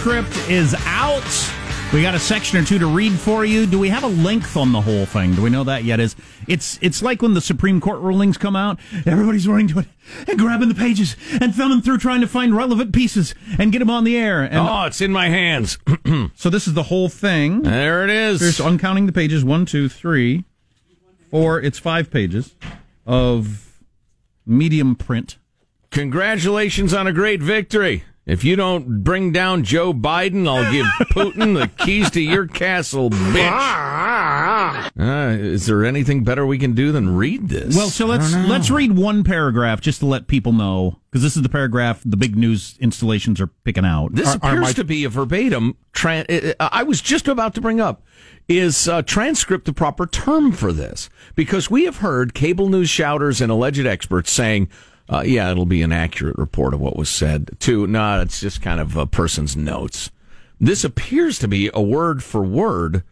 transcript is out. We got a section or two to read for you. Do we have a length on the whole thing? Do we know that yet? Is it's it's like when the Supreme Court rulings come out, everybody's running to it and grabbing the pages and thumbing through trying to find relevant pieces and get them on the air. And oh, it's in my hands. so this is the whole thing. There it is. Here's uncounting the pages. One, two, three, four. It's five pages of medium print. Congratulations on a great victory. If you don't bring down Joe Biden, I'll give Putin the keys to your castle, bitch. Uh, is there anything better we can do than read this? Well, so let's let's read one paragraph just to let people know because this is the paragraph the big news installations are picking out. This Are- are appears my- to be a verbatim. Tran- uh, I was just about to bring up is uh, transcript the proper term for this because we have heard cable news shouters and alleged experts saying. Uh, yeah, it'll be an accurate report of what was said. Too, no, it's just kind of a person's notes. This appears to be a word for word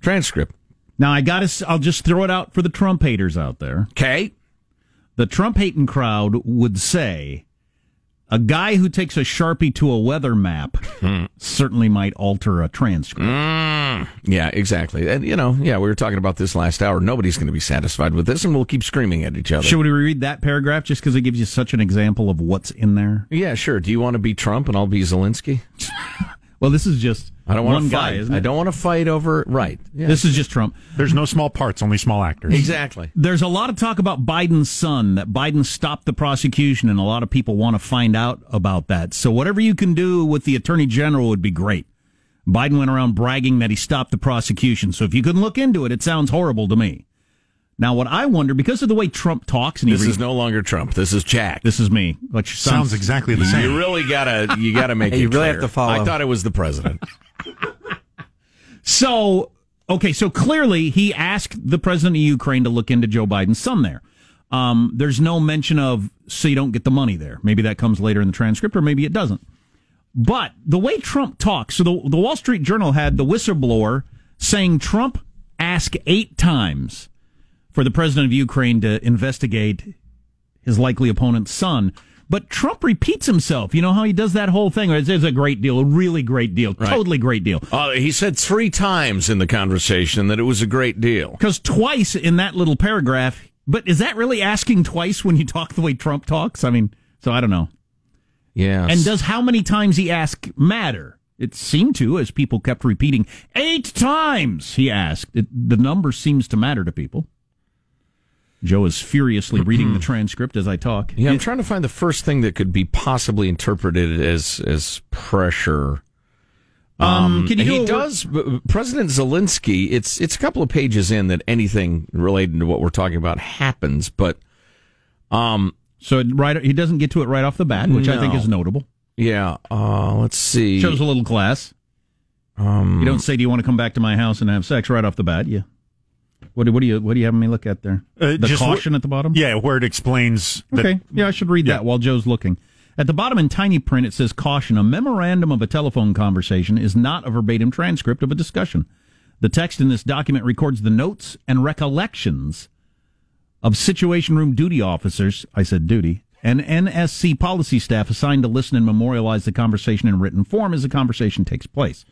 transcript. Now I got to. I'll just throw it out for the Trump haters out there. Okay, The Trump hating crowd would say a guy who takes a sharpie to a weather map hmm. certainly might alter a transcript. Mm. yeah, exactly. And you know, yeah, we were talking about this last hour. Nobody's going to be satisfied with this, and we'll keep screaming at each other. Should we read that paragraph just because it gives you such an example of what's in there? Yeah, sure. Do you want to be Trump and I'll be Zelensky? Well, this is just I don't want one to guy, fight. isn't I it? don't want to fight over right. Yeah. This is just Trump. There's no small parts, only small actors. exactly. There's a lot of talk about Biden's son, that Biden stopped the prosecution, and a lot of people want to find out about that. So, whatever you can do with the attorney general would be great. Biden went around bragging that he stopped the prosecution. So, if you can look into it, it sounds horrible to me. Now, what I wonder, because of the way Trump talks, and This re- is no longer Trump. This is Jack. this is me, which Sounds exactly the same. You really gotta you gotta make Hey, it you really clear. have to follow. I thought it was the president. So, okay, so clearly he asked the president of Ukraine to look into Joe Biden's son there. Um, there's no mention of, so you don't get the money there. Maybe that comes later in the transcript, or maybe it doesn't. But the way Trump talks, so the, the Wall Street Journal had the whistleblower saying Trump asked eight times for the president of Ukraine to investigate his likely opponent's son. But Trump repeats himself. You know how he does that whole thing? It's, it's a great deal, a really great deal, totally great deal. Uh, he said three times in the conversation that it was a great deal. Because twice in that little paragraph, but is that really asking twice when you talk the way Trump talks? I mean, so I don't know. Yeah. And does how many times he asked matter? It seemed to, as people kept repeating, eight times he asked. It, the number seems to matter to people. Joe is furiously reading the transcript as I talk. yeah, I'm trying to find the first thing that could be possibly interpreted as as pressure. Um, can you do he word- does b- President Zelensky. It's it's a couple of pages in that anything related to what we're talking about happens, but um, So it right, he doesn't get to it right off the bat, which I think is notable. yeah. Uh, let's see. Shows a little class. Um, You don't say, "Do you want to come back to my house and have sex?" right off the bat. You. What do, what do you what do you have me look at there? Uh, the caution wh- at the bottom. Yeah, where it explains that Okay. Yeah, I should read Yeah. that while Joe's looking. At the bottom in tiny print, it says caution. A memorandum of a telephone conversation is not a verbatim transcript of a discussion. The text in this document records the notes and recollections of Situation Room duty officers, I said duty, and NSC policy staff assigned to listen and memorialize the conversation in written form as the conversation takes place.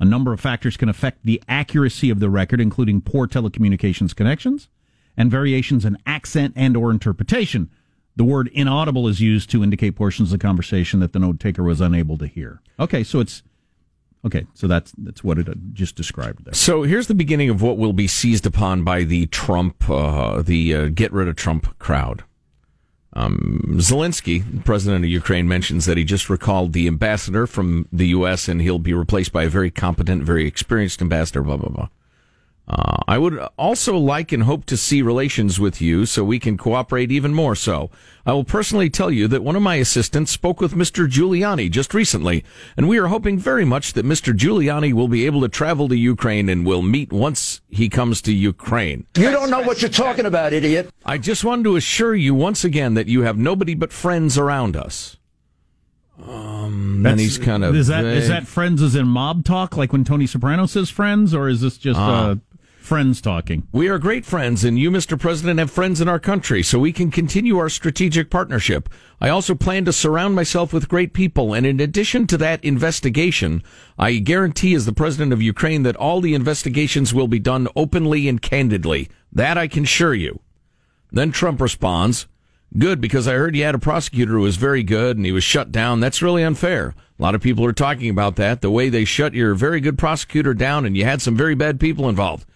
A number of factors can affect the accuracy of the record, including poor telecommunications connections and variations in accent and or interpretation. The word inaudible is used to indicate portions of the conversation that the note taker was unable to hear. Okay, so it's okay. So that's that's what it uh, just described there. So here's the beginning of what will be seized upon by the Trump, uh, the uh, get rid of Trump crowd. Um, Zelensky, president of Ukraine, mentions that he just recalled the ambassador from the U.S. and he'll be replaced by a very competent, very experienced ambassador. Blah blah blah. Uh, I would also like and hope to see relations with you so we can cooperate even more so. I will personally tell you that one of my assistants spoke with Mr. Giuliani just recently, and we are hoping very much that Mr. Giuliani will be able to travel to Ukraine and will meet once he comes to Ukraine. You don't know what you're talking about, idiot. I just wanted to assure you once again that you have nobody but friends around us. Um, then he's kind of is that is vague. that friends as in mob talk, like when Tony Soprano says friends, or is this just uh, friends talking. We are great friends, and you, Mr. President, have friends in our country, so we can continue our strategic partnership. I also plan to surround myself with great people, and in addition to that investigation, I guarantee as the President of Ukraine that all the investigations will be done openly and candidly. That I can assure you. Then Trump responds, Good, because I heard you had a prosecutor who was very good and he was shut down. That's really unfair. A lot of people are talking about that, the way they shut your very good prosecutor down and you had some very bad people involved.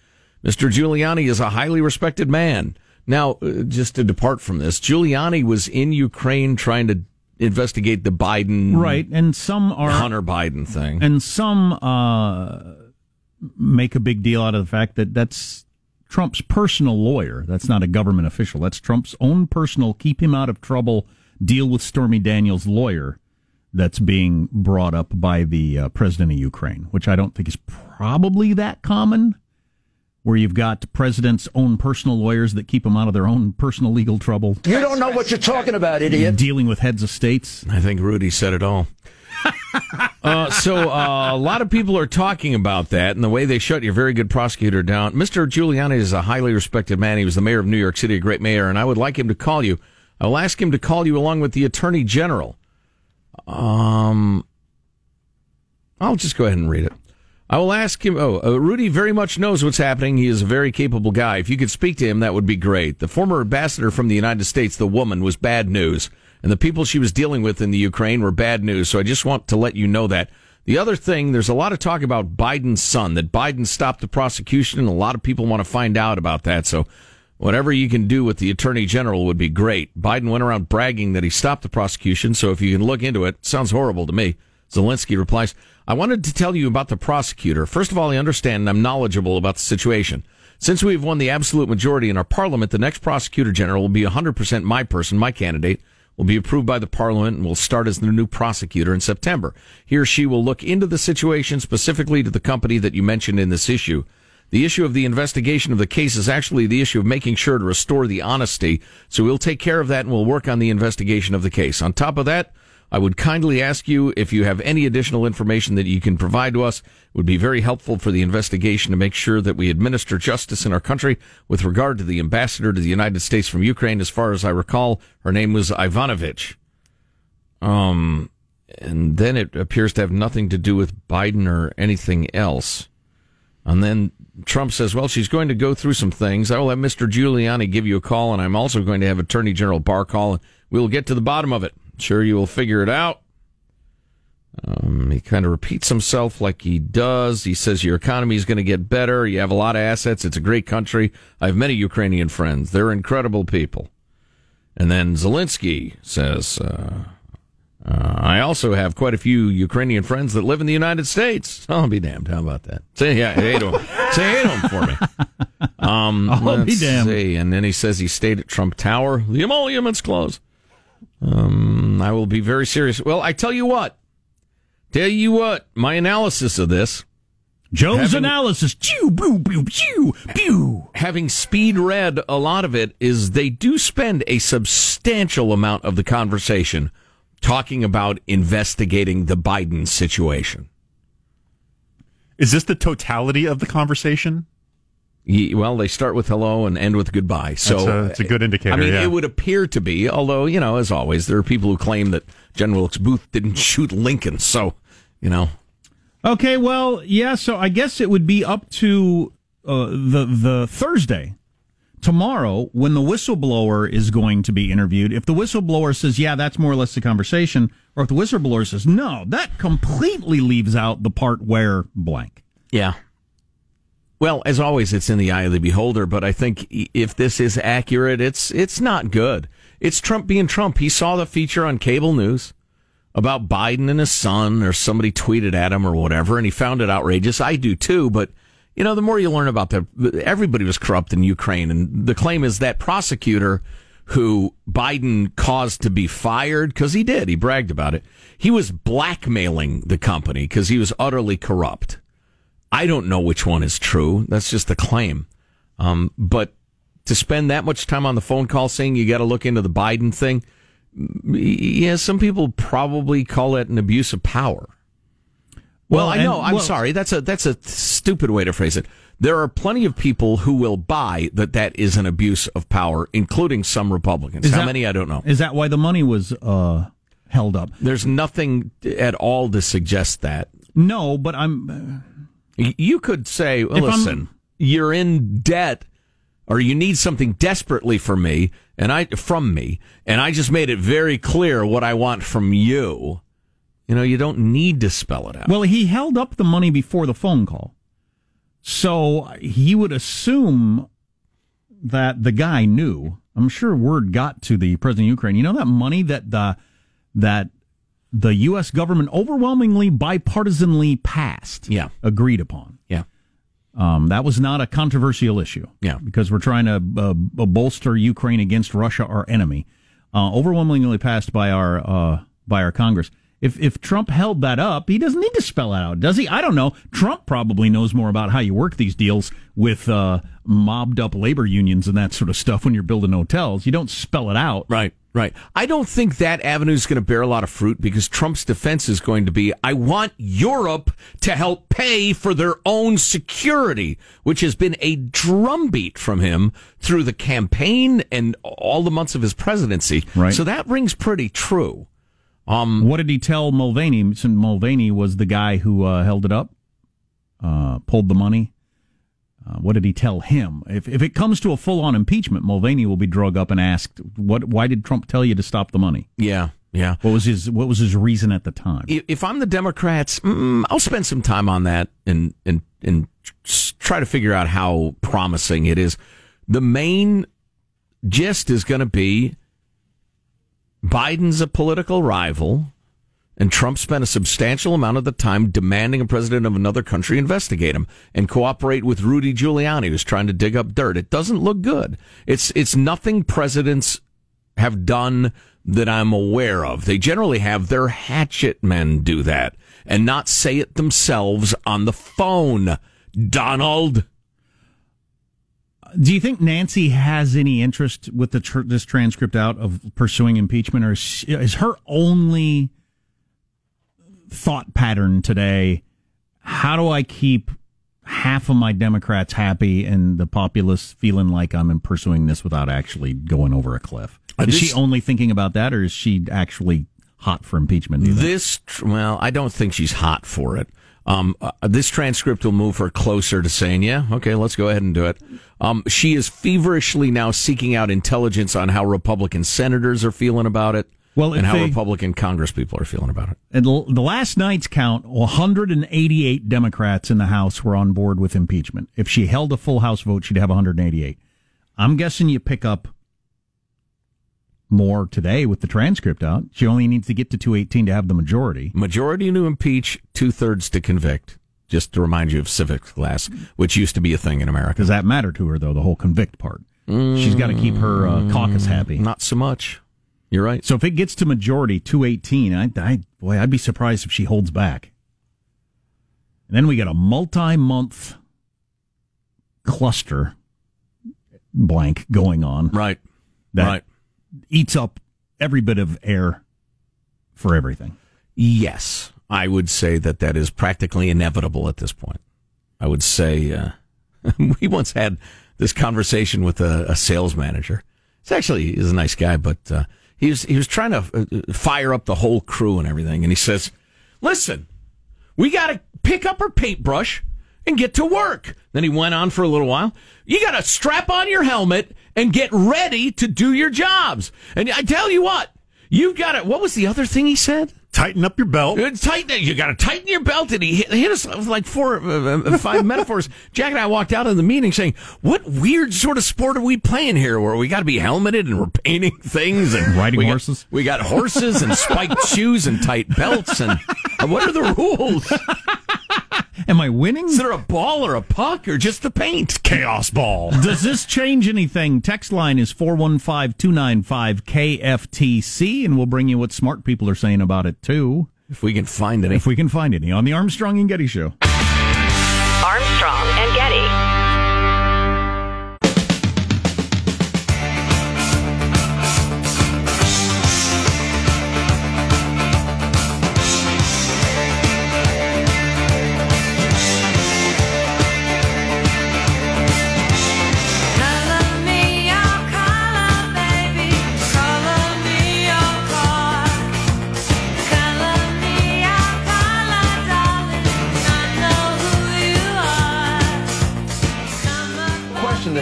Mr. Giuliani is a highly respected man. Now, uh, just to depart from this, Giuliani was in Ukraine trying to investigate the Biden, Right, and some are Hunter Biden thing. and some uh, make a big deal out of the fact that that's Trump's personal lawyer. That's not a government official. That's Trump's own personal keep him out of trouble, deal with Stormy Daniels lawyer that's being brought up by the uh, president of Ukraine, which I don't think is probably that common. Where you've got president's own personal lawyers that keep them out of their own personal legal trouble, You don't know what you're talking about, idiot. dealing with heads of states. I think Rudy said it all. uh, so uh, a lot of people are talking about that and the way they shut your very good prosecutor down. Mr. Giuliani is a highly respected man. He was the mayor of New York City, a great mayor, and I would like him to call you. I will ask him to call you along with the attorney general. Um, I'll just go ahead and read it. I will ask him. Oh, uh, Rudy very much knows what's happening. He is a very capable guy. If you could speak to him, that would be great. The former ambassador from the United States, the woman, was bad news, and the people she was dealing with in the Ukraine were bad news. So I just want to let you know that. The other thing, there's a lot of talk about Biden's son, that Biden stopped the prosecution, and a lot of people want to find out about that. So whatever you can do with the attorney general would be great. Biden went around bragging that he stopped the prosecution, so if you can look into it, sounds horrible to me. Zelensky replies, I wanted to tell you about the prosecutor. First of all, I understand and I'm knowledgeable about the situation. Since we've won the absolute majority in our parliament, the next prosecutor general will be 100% my person, my candidate, will be approved by the parliament and will start as the new prosecutor in September. He or she will look into the situation specifically to the company that you mentioned in this issue. The issue of the investigation of the case is actually the issue of making sure to restore the honesty. So we'll take care of that and we'll work on the investigation of the case. On top of that, I would kindly ask you if you have any additional information that you can provide to us. It would be very helpful for the investigation to make sure that we administer justice in our country with regard to the ambassador to the United States from Ukraine. As far as I recall, her name was Ivanovich. Um, and then it appears to have nothing to do with Biden or anything else. And then Trump says, well, she's going to go through some things. I will have Mr. Giuliani give you a call, and I'm also going to have Attorney General Barr call, and we'll get to the bottom of it. Sure, you will figure it out. Um, he kind of repeats himself like he does. He says your economy is going to get better. You have a lot of assets. It's a great country. I have many Ukrainian friends. They're incredible people. And then Zelensky says, uh, uh, I also have quite a few Ukrainian friends that live in the United States. I'll be damned. How about that? Say yeah, hey to him. Say hey to him for me. Um, I'll be damned. see. And then he says he stayed at Trump Tower. The emoluments close. Um, I will be very serious. Well, I tell you what. Tell you what. My analysis of this, Joe's Having- analysis. Pew, pew, pew, pew, pew. having speed read a lot of it, is they do spend a substantial amount of the conversation talking about investigating the Biden situation. Is this the totality of the conversation? Ye- Well, they start with hello and end with goodbye. So That's a- it's a good indicator, I mean, yeah. it would appear to be, although you know, as always, there are people who claim that General Wilkes Booth didn't shoot Lincoln. So you know, Okay, well, yeah. So I guess it would be up to uh, the the Thursday tomorrow when the whistleblower is going to be interviewed. If the whistleblower says, "Yeah, that's more or less the conversation," or if the whistleblower says, "No, that completely leaves out the part where blank." yeah. Well, as always, it's in the eye of the beholder. But I think if this is accurate, it's it's not good. It's Trump being Trump. He saw the feature on cable news about Biden and his son, or somebody tweeted at him or whatever, and he found it outrageous. I do too, but you know, the more you learn about the, everybody was corrupt in Ukraine, and the claim is that prosecutor who Biden caused to be fired because he did, he bragged about it. He was blackmailing the company because he was utterly corrupt. I don't know which one is true. That's just the claim. Um, but to spend that much time on the phone call saying you got to look into the Biden thing, yeah, some people probably call it an abuse of power. Well, Well, I and- know. I'm well- sorry. That's a that's a stupid way to phrase it. there are plenty of people who will buy that that is an abuse of power, including some Republicans. How that- many I don't know. Is that why the money was uh, held up? There's nothing at all to suggest that. No, but I'm. You could say, well, If I'm- listen, you're in debt or you need something desperately for me and I from me and I just made it very clear what I want from you. You know, you don't need to spell it out. Well, he held up the money before the phone call. So he would assume that the guy knew. I'm sure word got to the president of Ukraine. You know that money that the that the U.S. government overwhelmingly bipartisanly passed, Yeah. agreed upon. yeah. Um, that was not a controversial issue. Yeah. Because we're trying to uh, bolster Ukraine against Russia, our enemy. Uh, overwhelmingly passed by our uh, by our Congress. If if Trump held that up, he doesn't need to spell it out, does he? I don't know. Trump probably knows more about how you work these deals with uh, mobbed up labor unions and that sort of stuff when you're building hotels. You don't spell it out. Right, right. I don't think that avenue is going to bear a lot of fruit because Trump's defense is going to be I want Europe to help pay for their own security, which has been a drumbeat from him through the campaign and all the months of his presidency. Right. So that rings pretty true. What did he tell Mulvaney? Since Mulvaney was the guy who uh, held it up, uh, pulled the money. Uh, what did he tell him? If if it comes to a full on impeachment, Mulvaney will be drug up and asked, "What? Why did Trump tell you to stop the money? Yeah, yeah. What was his What was his reason at the time?" If I'm the Democrats, mm, I'll spend some time on that and and and try to figure out how promising it is. The main gist is going to be Biden's a political rival, and Trump spent a substantial amount of the time demanding a president of another country investigate him and cooperate with Rudy Giuliani, who's trying to dig up dirt. It doesn't look good. It's it's nothing presidents have done that I'm aware of. They generally have their hatchet men do that and not say it themselves on the phone. Donald. Do you think Nancy has any interest with the tr- this transcript out of pursuing impeachment, or is, she- is her only thought pattern today? How do I keep half of my Democrats happy and the populace feeling like I'm pursuing this without actually going over a cliff? Uh, Is this- she only thinking about that, or is she actually hot for impeachment? do you think? This, well, I don't think she's hot for it. Um, uh, this transcript will move her closer to saying, yeah, okay, let's go ahead and do it. Um, she is feverishly now seeking out intelligence on how Republican senators are feeling about it. Well, and how they- Republican Congresspeople are feeling about it. And l- the last night's count, 188 Democrats in the House were on board with impeachment. If she held a full House vote, she'd have 188. I'm guessing you pick up more today with the transcript out. She only needs to get to 218 to have the majority. Majority to impeach, two thirds to convict. Just to remind you of civics class, which used to be a thing in America. Does that matter to her, though, the whole convict part? She's got to keep her uh, caucus happy. Not so much. You're right. So if it gets to majority, 218, I, I, boy, I'd be surprised if she holds back. And then we got a multi-month cluster blank going on Right. that right. Eats up every bit of air for everything. Yes, I would say that that is practically inevitable at this point. I would say uh, we once had this conversation with a, a sales manager. It's actually he's a nice guy, but uh, he was he was trying to uh, fire up the whole crew and everything, and he says, "Listen, we got to pick up our paintbrush and get to work." Then he went on for a little while. You got to strap on your helmet and get ready to do your jobs. And I tell you what, you've got to. What was the other thing he said? Tighten up your belt. Uh, Tighten it. You got to tighten your belt. And he hit, hit us with like four, uh, uh, five metaphors. Jack and I walked out of the meeting saying, "What weird sort of sport are we playing here? Where we got to be helmeted and we're painting things and Riding we got- horses? we got horses and spiked shoes and tight belts. And uh, what are the rules? Am I winning? Is there a ball or a puck or just the paint? Chaos ball. Does this change anything? Text line is 415-295-KFTC, and we'll bring you what smart people are saying about it, too, If we can find any. if we can find any, on the Armstrong and Getty Show. Armstrong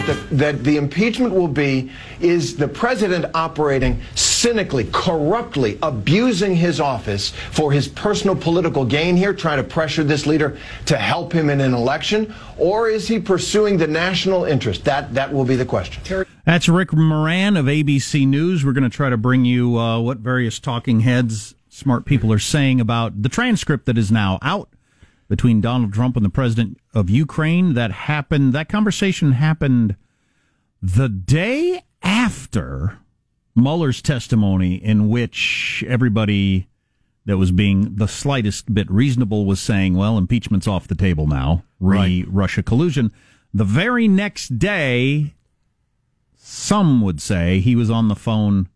that the, that the impeachment will be is the president operating cynically, corruptly, abusing his office for his personal political gain here, trying to pressure this leader to help him in an election, or is he pursuing the national interest? That that will be the question. That's Rick Moran of ABC News. We're going to try to bring you uh, what various talking heads, smart people are saying about the transcript that is now out between Donald Trump and the president of Ukraine. That happened. That conversation happened the day after Mueller's testimony, in which everybody that was being the slightest bit reasonable was saying, "Well, impeachment's off the table now." Re Russia collusion. The very next day, some would say he was on the phone,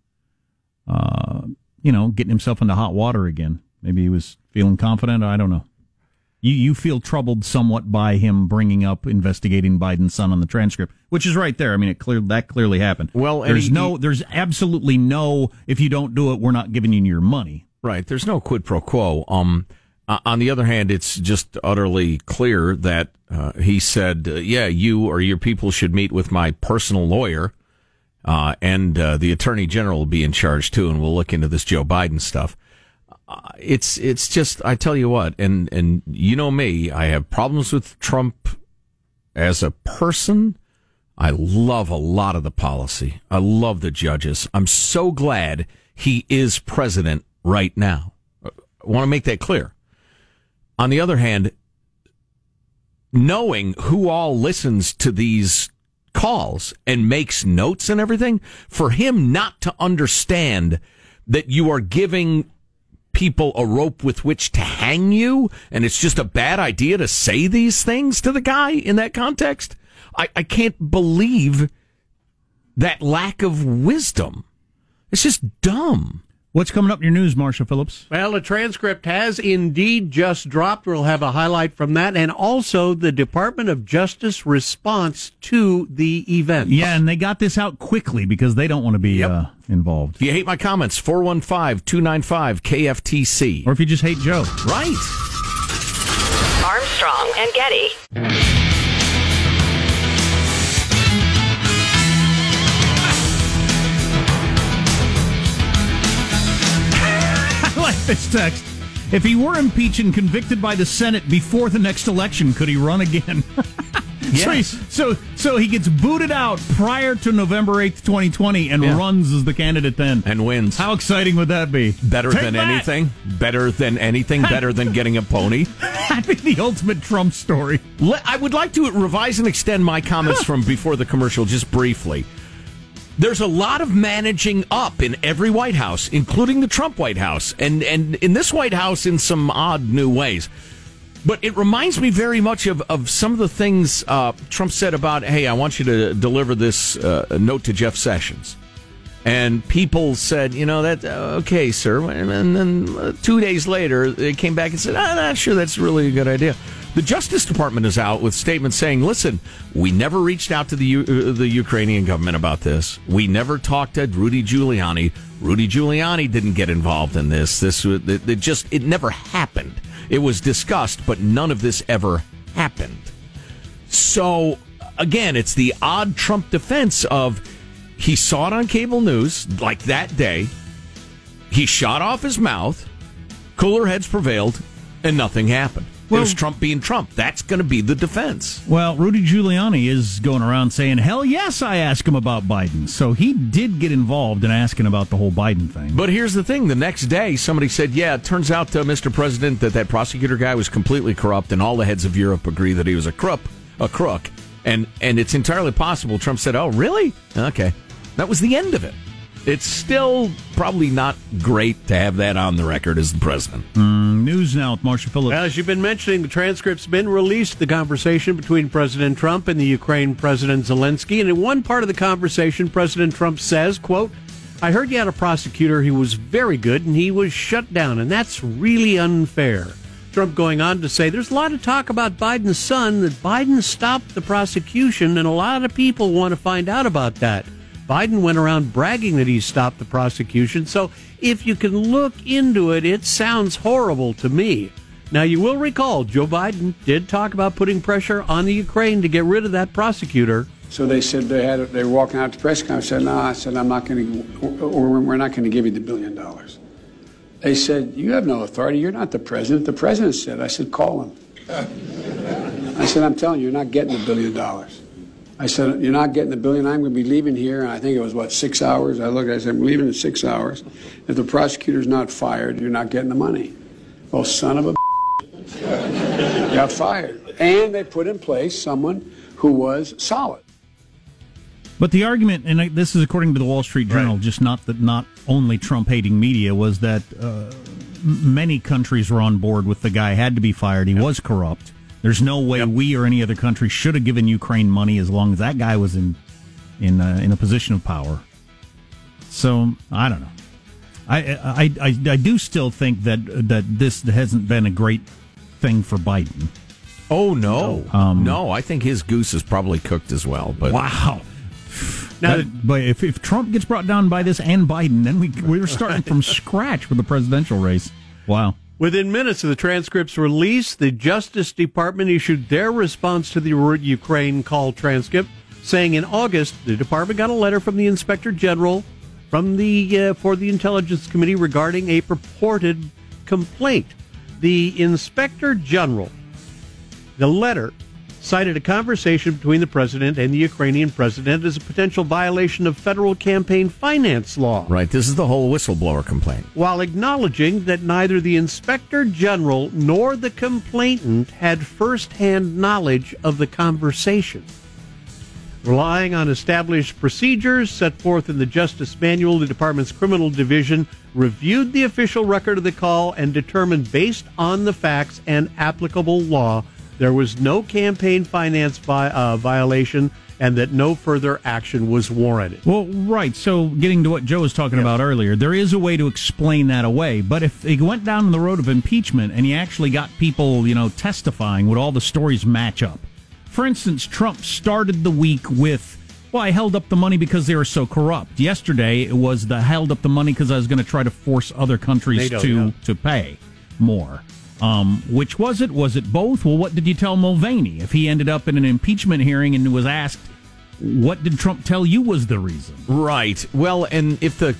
uh, you know, getting himself into hot water again. Maybe he was feeling confident. I don't know. You you feel troubled somewhat by him bringing up investigating Biden's son on the transcript, which is right there. I mean, it clear that clearly happened. Well, there's he- no, there's absolutely no. If you don't do it, we're not giving you your money. Right. There's no quid pro quo. Um, uh, on the other hand, it's just utterly clear that uh, he said, uh, "Yeah, you or your people should meet with my personal lawyer, uh, and uh, the attorney general will be in charge too, and we'll look into this Joe Biden stuff." Uh, it's it's just I tell you what, and and you know me, I have problems with Trump as a person. I love a lot of the policy. I love the judges. I'm so glad he is president right now. I want to make that clear. On the other hand, knowing who all listens to these calls and makes notes and everything, for him not to understand that you are giving people a rope with which to hang you and it's just a bad idea to say these things to the guy in that context, I, I can't believe that lack of wisdom. It's just dumb. What's coming up in your news, Marshall Phillips? Well, the transcript has indeed just dropped. We'll have a highlight from that and also the Department of Justice response to the event. Yeah, and they got this out quickly because they don't want to be uh, involved. If you hate my comments, 415 295 KFTC. Or if you just hate Joe. Right. Armstrong and Getty. I like this text. If he were impeached and convicted by the Senate before the next election, could he run again? so, Yes. so, so he gets booted out prior to November 8th, 2020, and Yeah. runs as the candidate then. And wins. How exciting would that be? better Take than that! anything. Better than anything. Better than getting a pony. That'd be the ultimate Trump story. I would like to revise and extend my comments from before the commercial just briefly. There's a lot of managing up in every White House, including the Trump White House, and, and in this White House in some odd new ways. But it reminds me very much of, of some of the things uh, Trump said about, hey, I want you to deliver this uh, note to Jeff Sessions. And people said, you know, that, uh, okay, sir. And then uh, two days later, they came back and said, I'm not sure that's really a good idea. The Justice Department is out with statements saying, listen, we never reached out to the, U- uh, the Ukrainian government about this. We never talked to Rudy Giuliani. Rudy Giuliani didn't get involved in this. This it, it just, it never happened. It was discussed, but none of this ever happened. So again, it's the odd Trump defense of he saw it on cable news like that day. He shot off his mouth. Cooler heads prevailed, and nothing happened. Well- it was Trump being Trump. That's going to be the defense. Well, Rudy Giuliani is going around saying, hell yes, I asked him about Biden. So he did get involved in asking about the whole Biden thing. But here's the thing: the next day, somebody said, "Yeah, it turns out, uh, Mr. President, that that prosecutor guy was completely corrupt, and all the heads of Europe agree that he was a crook, a crook." And and it's entirely possible. Trump said, "Oh, really? Okay." That was the end of it. It's still probably not great to have that on the record as the president. Mm, news now with Marshall Phillips. As you've been mentioning, the transcript's been released, the conversation between President Trump and the Ukraine President Zelensky. And in one part of the conversation, President Trump says, quote, I heard you had a prosecutor who was very good and he was shut down, and that's really unfair. Trump going on to say there's a lot of talk about Biden's son, that Biden stopped the prosecution, and a lot of people want to find out about that. Biden went around bragging that he stopped the prosecution. So if you can look into it, it sounds horrible to me. Now, you will recall Joe Biden did talk about putting pressure on the Ukraine to get rid of that prosecutor. So they said they had they were walking out to press conference. I said, "No," I said, "I'm not going to, or we're not going to give you the billion dollars." They said, "You have no authority. You're not the president." The president said, "I said, call him." I said, "I'm telling you, you're not getting the billion dollars." I said, "You're not getting the billion. I'm going to be leaving here." And I think it was what six hours. I looked. I said, "I'm leaving in six hours. If the prosecutor's not fired, you're not getting the money." Well, son of a got fired, and they put in place someone who was solid. But the argument, and this is according to the Wall Street Journal, just not that not only Trump hating media, was that uh, many countries were on board with the guy had to be fired. He was corrupt. There's no way we or any other country should have given Ukraine money as long as that guy was in in uh, in a position of power. So I don't know. I, I I I do still think that that this hasn't been a great thing for Biden. Oh no, Um, no! I think his goose is probably cooked as well. But Wow. Now, That- but if, if Trump gets brought down by this and Biden, then we were starting from scratch with the presidential race. Wow. Within minutes of the transcript's release, the Justice Department issued their response to the Ukraine call transcript, saying in August the department got a letter from the Inspector General from the uh, for the Intelligence Committee regarding a purported complaint. The Inspector General, the letter cited a conversation between the president and the Ukrainian president as a potential violation of federal campaign finance law right, this is the whole whistleblower complaint. while acknowledging that neither the inspector general nor the complainant had firsthand knowledge of the conversation. Relying on established procedures set forth in the Justice Manual, the department's criminal division reviewed the official record of the call and determined, based on the facts and applicable law, there was no campaign finance vi- uh, violation and that no further action was warranted. Well, right. So, getting to what Joe was talking about earlier, there is a way to explain that away. But if he went down the road of impeachment and he actually got people, you know, testifying, would all the stories match up? For instance, Trump started the week with, "Well, I held up the money because they were so corrupt." Yesterday, it was the held up the money because I was going to try to force other countries NATO, to yeah. to pay more. Um, which was it? Was it both? Well, what did you tell Mulvaney if he ended up in an impeachment hearing and was asked, "What did Trump tell you was the reason?" Right. Well, and if the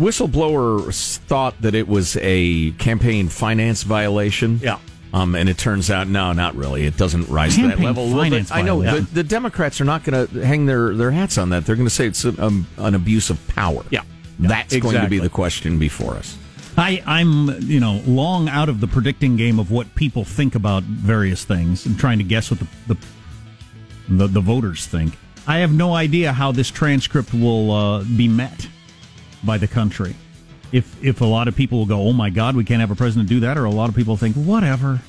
whistleblower thought that it was a campaign finance violation, Yeah. Um, and it turns out, no, not really. It doesn't rise to that Campaign level. Well, the- I know the, the Democrats are not going to hang their, their hats on that. They're going to say it's a, um, an abuse of power. Yeah. That's going to be the question before us. I, I'm, you know, long out of the predicting game of what people think about various things and trying to guess what the the, the, the voters think. I have no idea how this transcript will uh, be met by the country. If if a lot of people will go, "Oh my God, we can't have a president do that," or a lot of people think, "Whatever."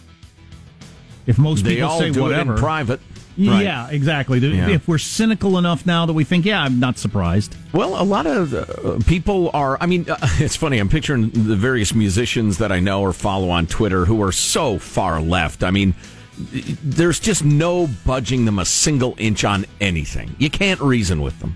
If most They people all say do whatever, it in private. Right. yeah, exactly. Yeah. If we're cynical enough now that we think, "Yeah, I'm not surprised." Well, a lot of uh, people are. I mean, uh, it's funny. I'm picturing the various musicians that I know or follow on Twitter who are so far left. I mean, there's just no budging them a single inch on anything. You can't reason with them.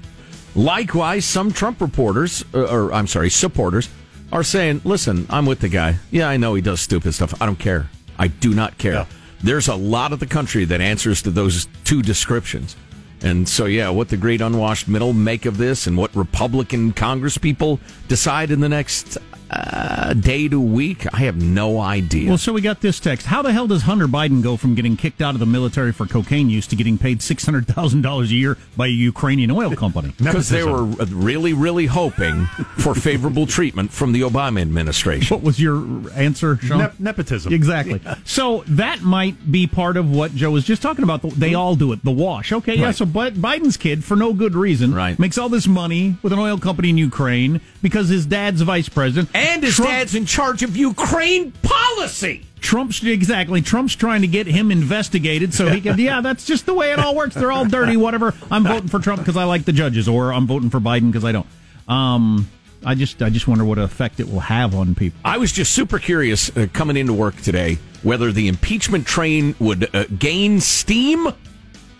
Likewise, some Trump reporters, uh, or I'm sorry, supporters, are saying, listen, I'm with the guy. Yeah, I know he does stupid stuff. I don't care. I do not care. There's a lot of the country that answers to those two descriptions. And so, yeah, what the great unwashed middle make of this and what Republican Congress people decide in the next uh, day to week, I have no idea. Well, so we got this text. How the hell does Hunter Biden go from getting kicked out of the military for cocaine use to getting paid $600,000 a year by a Ukrainian oil company? Because they were really, really hoping for favorable treatment from the Obama administration. What was your answer, Sean? Nep- nepotism. Exactly. So that might be part of what Joe was just talking about. They all do it. The wash. Okay, yeah. Right. So Bi- Biden's kid, for no good reason, Right. makes all this money with an oil company in Ukraine because his dad's vice president. And his Trump- dad's in charge of Ukraine policy. Trump's exactly. Trump's trying to get him investigated so he can. Yeah, that's just the way it all works. They're all dirty. Whatever. I'm voting for Trump because I like the judges, or I'm voting for Biden because I don't. Um, I just, I just wonder what effect it will have on people. I was just super curious uh, coming into work today whether the impeachment train would uh, gain steam,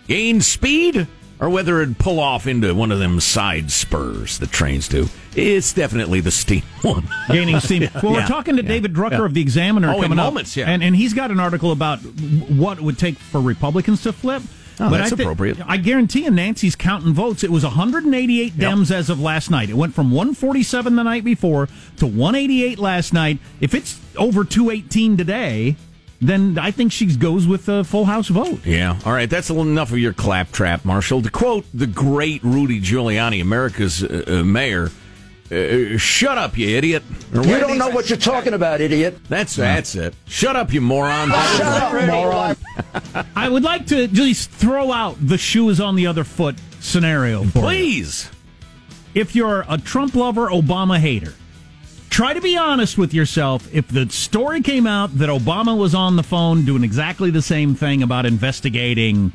gain speed, or whether it'd pull off into one of them side spurs that trains do. It's definitely the steam one. gaining steam. Well, we're talking to David Drucker of the Examiner Oh, in coming up, moments, yeah. and and he's got an article about what it would take for Republicans to flip. Oh, But that's I thi- appropriate. I guarantee you, Nancy's counting votes. It was 188 Dems as of last night. It went from 147 the night before to 188 last night. If it's over 218 today, then I think she goes with a full House vote. Yeah. All right. That's enough of your claptrap, Marshall. To quote the great Rudy Giuliani, America's uh, uh, mayor, uh, "Shut up, you idiot." Or You don't know what you're talking about, idiot. That's that's it. Shut up, you moron. Shut up, moron. I would like to just throw out the shoe is on the other foot scenario. For you. Please. If you're a Trump lover, Obama hater, try to be honest with yourself. If the story came out that Obama was on the phone doing exactly the same thing about investigating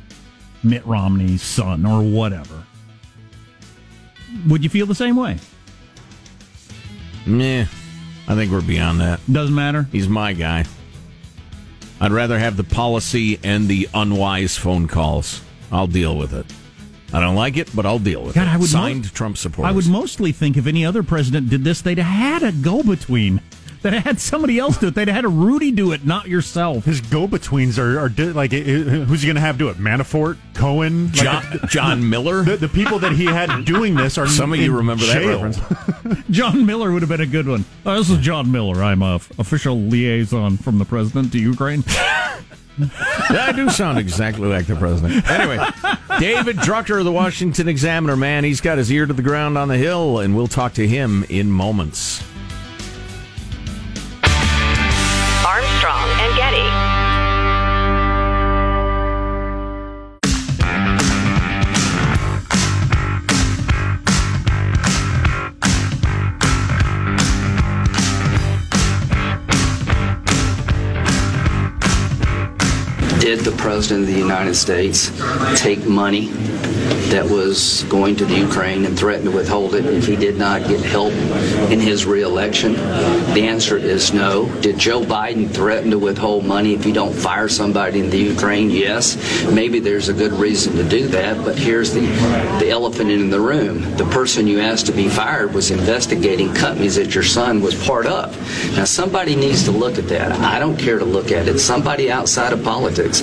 Mitt Romney's son or whatever, would you feel the same way? Meh. I think we're beyond that. Doesn't matter. He's my guy. I'd rather have the policy and the unwise phone calls. I'll deal with it. I don't like it, but I'll deal with God, it. I would Signed mo- Trump supporters. I would mostly think if any other president did this, they'd have had a go between. That had somebody else do it. They'd have had a Rudy do it, not yourself. His go-betweens are, are di- like, i- i- who's he going to have do it? Manafort, Cohen, Like, John, John Miller. the, the people that he had doing this are Some of you remember that reference. John Miller would have been a good one. Uh, this is John Miller. I'm a f- official liaison from the president to Ukraine. I do sound exactly like the president. Anyway, David Drucker of the Washington Examiner, man, he's got his ear to the ground on the hill, and we'll talk to him in moments. Armstrong and Getty. Did the President of the United States take money that was going to the Ukraine and threatened to withhold it if he did not get help in his reelection? The answer is no. Did Joe Biden threaten to withhold money if you don't fire somebody in the Ukraine? Yes. Maybe there's a good reason to do that, but here's the, the elephant in the room. The person you asked to be fired was investigating companies that your son was part of. Now, somebody needs to look at that. I don't care to look at it. Somebody outside of politics.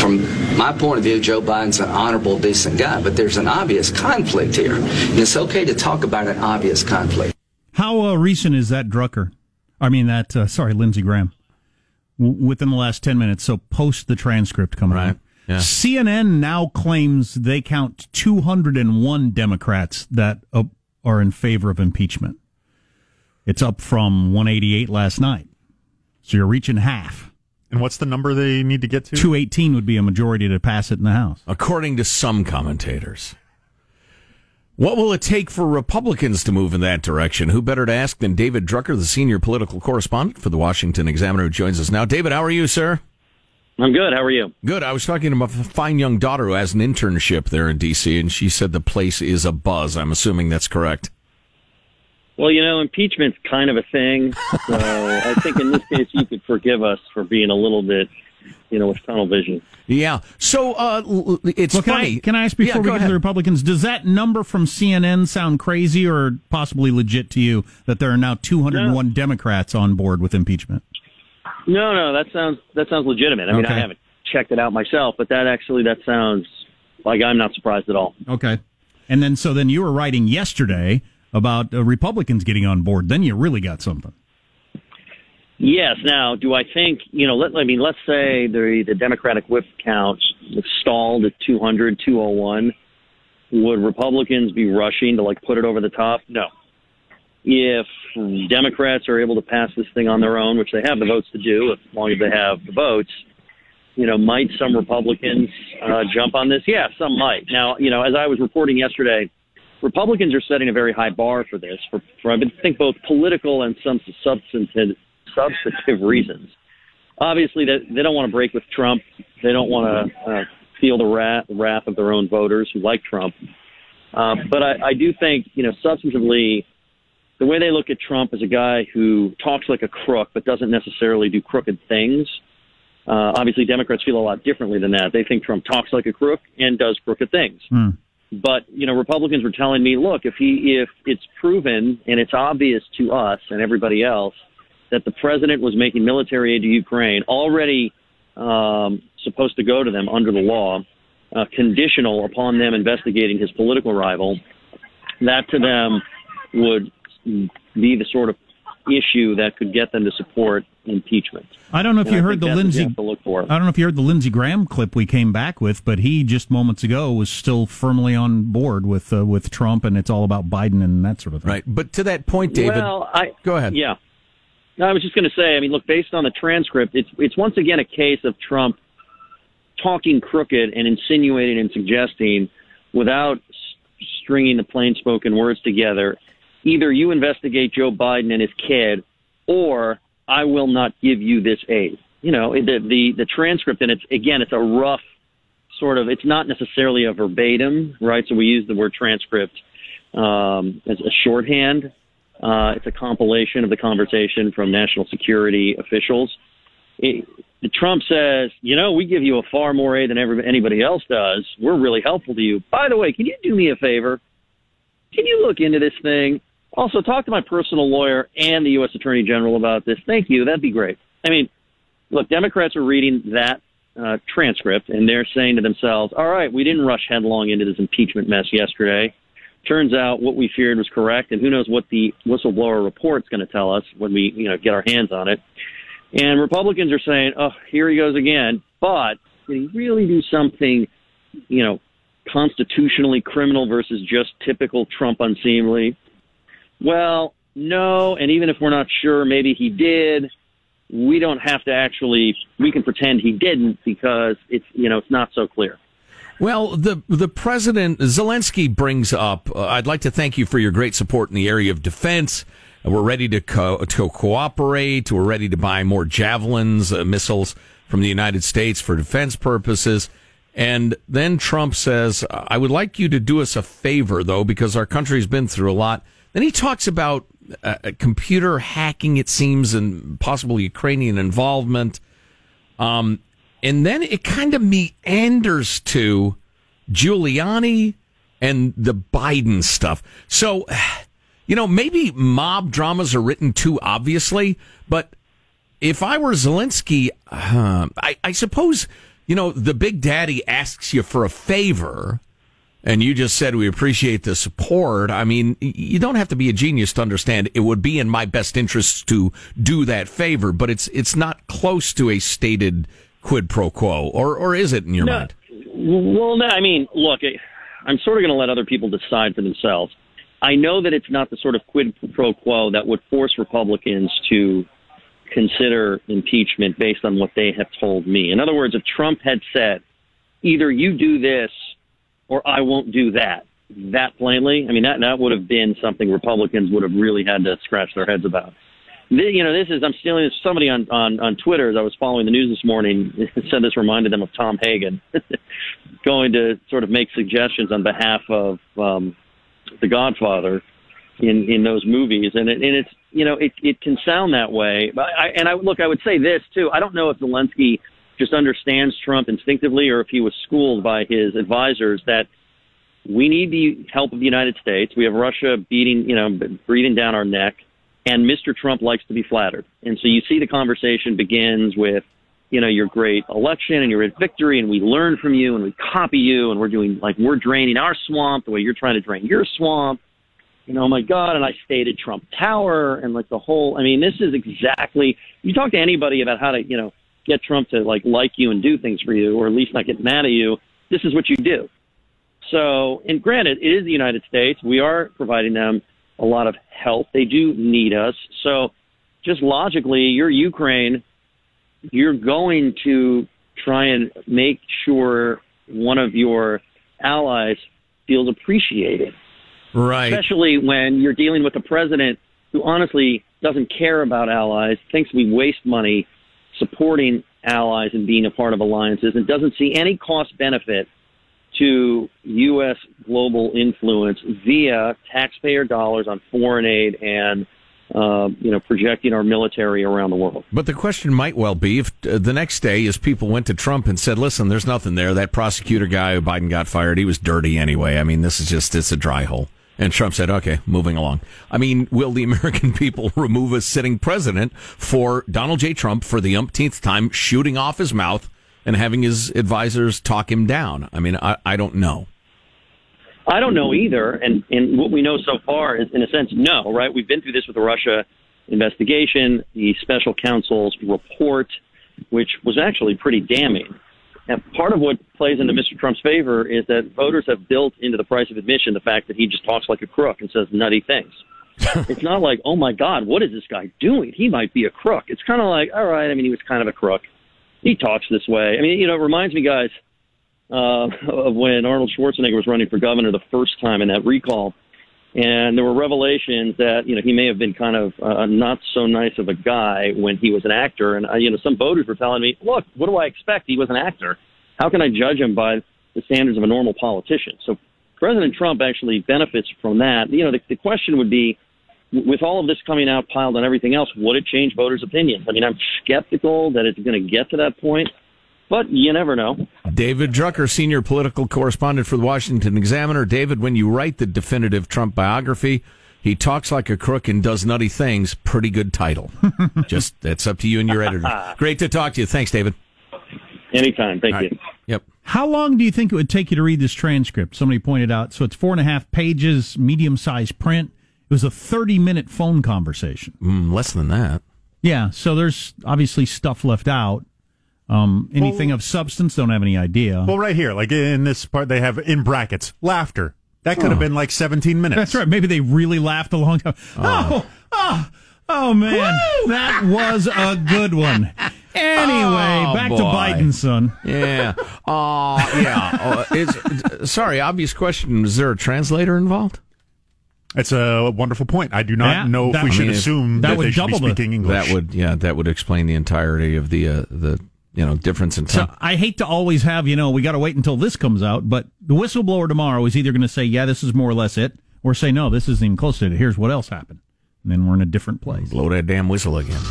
From my point of view, Joe Biden's an honorable, decent guy, but there's an obvious conflict here. And it's okay to talk about an obvious conflict. How uh, recent is that Drucker? I mean, that, uh, sorry, Lindsey Graham. W- within the last 10 minutes, so post the transcript coming Right, out. yeah. CNN now claims they count 201 Democrats that uh, are in favor of impeachment. It's up from 188 last night. So you're reaching half. And what's the number they need to get to? 218 would be a majority to pass it in the House. according to some commentators. What will it take for Republicans to move in that direction? Who better to ask than David Drucker, the senior political correspondent for the Washington Examiner, who joins us now. David, how are you, sir? I'm good. How are you? Good. I was talking to my fine young daughter who has an internship there in D.C., and she said the place is a buzz. I'm assuming that's correct. Well, you know, impeachment's kind of a thing. So I think in this case, you could forgive us for being a little bit, you know, with tunnel vision. Yeah. So uh, l- l- it's Well, can funny. I, can I ask Yeah, before go we get to the Republicans, does that number from CNN sound crazy or possibly legit to you that there are now 201 Democrats on board with impeachment? No, no, that sounds that sounds legitimate. I mean, Okay. I haven't checked it out myself, but that actually that sounds like I'm not surprised at all. Okay. And then, so then you were writing yesterday about uh, Republicans getting on board. Then you really got something. Yes. Now, do I think you know? Let I mean, let's say the the Democratic whip count stalled at 200, 201. Would Republicans be rushing to like put it over the top? No. If Democrats are able to pass this thing on their own, which they have the votes to do, as long as they have the votes, you know, might some Republicans uh, jump on this? Yeah, some might. Now, you know, as I was reporting yesterday, Republicans are setting a very high bar for this, for, for I think both political and some substantive substantive reasons. Obviously, they, they don't want to break with Trump. They don't want to uh, feel the wrath, wrath of their own voters who like Trump. Uh, but I, I do think, you know, substantively, the way they look at Trump is a guy who talks like a crook but doesn't necessarily do crooked things. Uh, obviously, Democrats feel a lot differently than that. They think Trump talks like a crook and does crooked things. But you know, Republicans were telling me, look, if he if it's proven and it's obvious to us and everybody else that the president was making military aid to Ukraine already um, supposed to go to them under the law, uh, conditional upon them investigating his political rival, that to them would be the sort of issue that could get them to support impeachment. I don't know if And you I heard the that's Lindsey. have to look for. I don't know if you heard the Lindsey Graham clip we came back with, but he just moments ago was still firmly on board with uh, with Trump, and it's all about Biden and that sort of thing. Right. But to that point, David. Well, I go ahead. Yeah, no, I was just going to say. I mean, look, based on the transcript, it's it's once again a case of Trump talking crooked and insinuating and suggesting without stringing the plain spoken words together. Either you investigate Joe Biden and his kid, or I will not give you this aid. You know, the the the transcript, and it's again, it's a rough sort of. It's not necessarily a verbatim, right? So we use the word transcript um, as a shorthand. Uh, it's a compilation of the conversation from national security officials. It, Trump says, you know, we give you a far more aid than anybody else does. We're really helpful to you. By the way, can you do me a favor? Can you look into this thing? Also, talk to my personal lawyer and the U.S. Attorney General about this. Thank you. That'd be great. I mean, look, Democrats are reading that uh, transcript and they're saying to themselves, all right, we didn't rush headlong into this impeachment mess yesterday. Turns out what we feared was correct, and who knows what the whistleblower report's going to tell us when we, you know, get our hands on it. And Republicans are saying, "Oh, here he goes again." But can he really do something, you know, constitutionally criminal versus just typical Trump unseemly? Well, no. And even if we're not sure, maybe he did. We don't have to actually. We can pretend he didn't because it's you know it's not so clear. Well, the the president Zelensky brings up. Uh, I'd like to thank you for your great support in the area of defense. We're ready to co- to cooperate. We're ready to buy more javelins, uh, missiles from the United States for defense purposes. And then Trump says, "I would like you to do us a favor, though, because our country's been through a lot." Then he talks about uh, uh, computer hacking, it seems, and possible Ukrainian involvement. Um, and then it kind of meanders to Giuliani and the Biden stuff. So, you know, maybe mob dramas are written too obviously, but if I were Zelensky, uh, I, I suppose, you know, the big daddy asks you for a favor. And you just said we appreciate the support. I mean, you don't have to be a genius to understand it would be in my best interest to do that favor, but it's it's not close to a stated quid pro quo, or or is it in your No. mind? Well, no, I mean, look, I'm sort of going to let other people decide for themselves. I know that it's not the sort of quid pro quo that would force Republicans to consider impeachment based on what they have told me. In other words, if Trump had said, either you do this or I won't do that, that plainly, I mean, that, that would have been something Republicans would have really had to scratch their heads about. You know, this is, I'm stealing this. Somebody on, on, on Twitter, as I was following the news this morning, said this reminded them of Tom Hagen going to sort of make suggestions on behalf of um, The Godfather in, in those movies. And, it, and it's, you know, it, it can sound that way. But I, and I, look, I would say this too. I don't know if Zelensky just understands Trump instinctively or if he was schooled by his advisors that we need the help of the United States. We have Russia beating, you know, breathing down our neck, and Mr. Trump likes to be flattered. And so you see the conversation begins with, you know, your great election and your victory, and we learn from you and we copy you, and we're doing like we're draining our swamp the way you're trying to drain your swamp. Know, oh my God, and I stayed at Trump Tower, and like the whole. I mean, this is exactly. You talk to anybody about how to, you know, get Trump to like like you and do things for you, or at least not get mad at you. This is what you do. So, and granted, it is the United States. We are providing them a lot of help. They do need us. So, just logically, you're Ukraine. You're going to try and make sure one of your allies feels appreciated, Right. especially when you're dealing with a president who honestly doesn't care about allies, thinks we waste money supporting allies and being a part of alliances, and doesn't see any cost benefit to U.S. global influence via taxpayer dollars on foreign aid and uh, you know projecting our military around the world. But the question might well be if uh, the next day, as people went to Trump and said, "Listen, there's nothing there. That prosecutor guy who Biden got fired, he was dirty anyway. I mean, this is just it's a dry hole." And Trump said, "Okay, moving along." I mean, will the American people remove a sitting president for Donald J. Trump for the umpteenth time shooting off his mouth and having his advisors talk him down. I mean, I, I don't know. I don't know either. And, and what we know so far is, in a sense, no, right? We've been through this with the Russia investigation, the special counsel's report, which was actually pretty damning. And part of what plays into Mr. Trump's favor is that voters have built into the price of admission the fact that he just talks like a crook and says nutty things. it's not like, oh my God, what is this guy doing? He might be a crook. It's kind of like, all right, I mean, he was kind of a crook. He talks this way. I mean, you know, it reminds me, guys, uh, of when Arnold Schwarzenegger was running for governor the first time in that recall. And there were revelations that, you know, he may have been kind of uh, not so nice of a guy when he was an actor. And, uh, you know, some voters were telling me, look, what do I expect? He was an actor. How can I judge him by the standards of a normal politician? So President Trump actually benefits from that. You know, the, the question would be, with all of this coming out piled on everything else, would it change voters' opinions? I mean, I'm skeptical that it's going to get to that point but you never know. David Drucker, senior political correspondent for the Washington Examiner. David, when you write the definitive Trump biography, he talks like a crook and does nutty things. Pretty good title. Just that's up to you and your editor. Great to talk to you. Thanks, David. Anytime. Thank All you. Yep. How long do you think it would take you to read this transcript? Somebody pointed out. So it's four and a half pages, medium sized print. It was a 30 minute phone conversation. Mm, less than that. Yeah. So there's obviously stuff left out. Um, anything Well- of substance, don't have any idea. Well, right here, like in this part, they have in brackets laughter. That could have been like 17 minutes. That's right. Maybe they really laughed a long time. Oh, oh, oh, man. That was a good one. Anyway, Oh, back to boy. Biden, son. Yeah. Uh, yeah. Uh, it's, sorry, obvious question. Is there a translator involved? It's a wonderful point. I do not Yeah, know if that- we I should mean, assume that that, would they should be double the- speaking English. That would, yeah, that would explain the entirety of the uh, the you know difference in So time. I hate to always have, you know, we got to wait until this comes out, but the whistleblower tomorrow is either going to say, yeah, this is more or less it, or say, no, this isn't even close to it. Here's what else happened. And then we're in a different place. Blow that damn whistle again.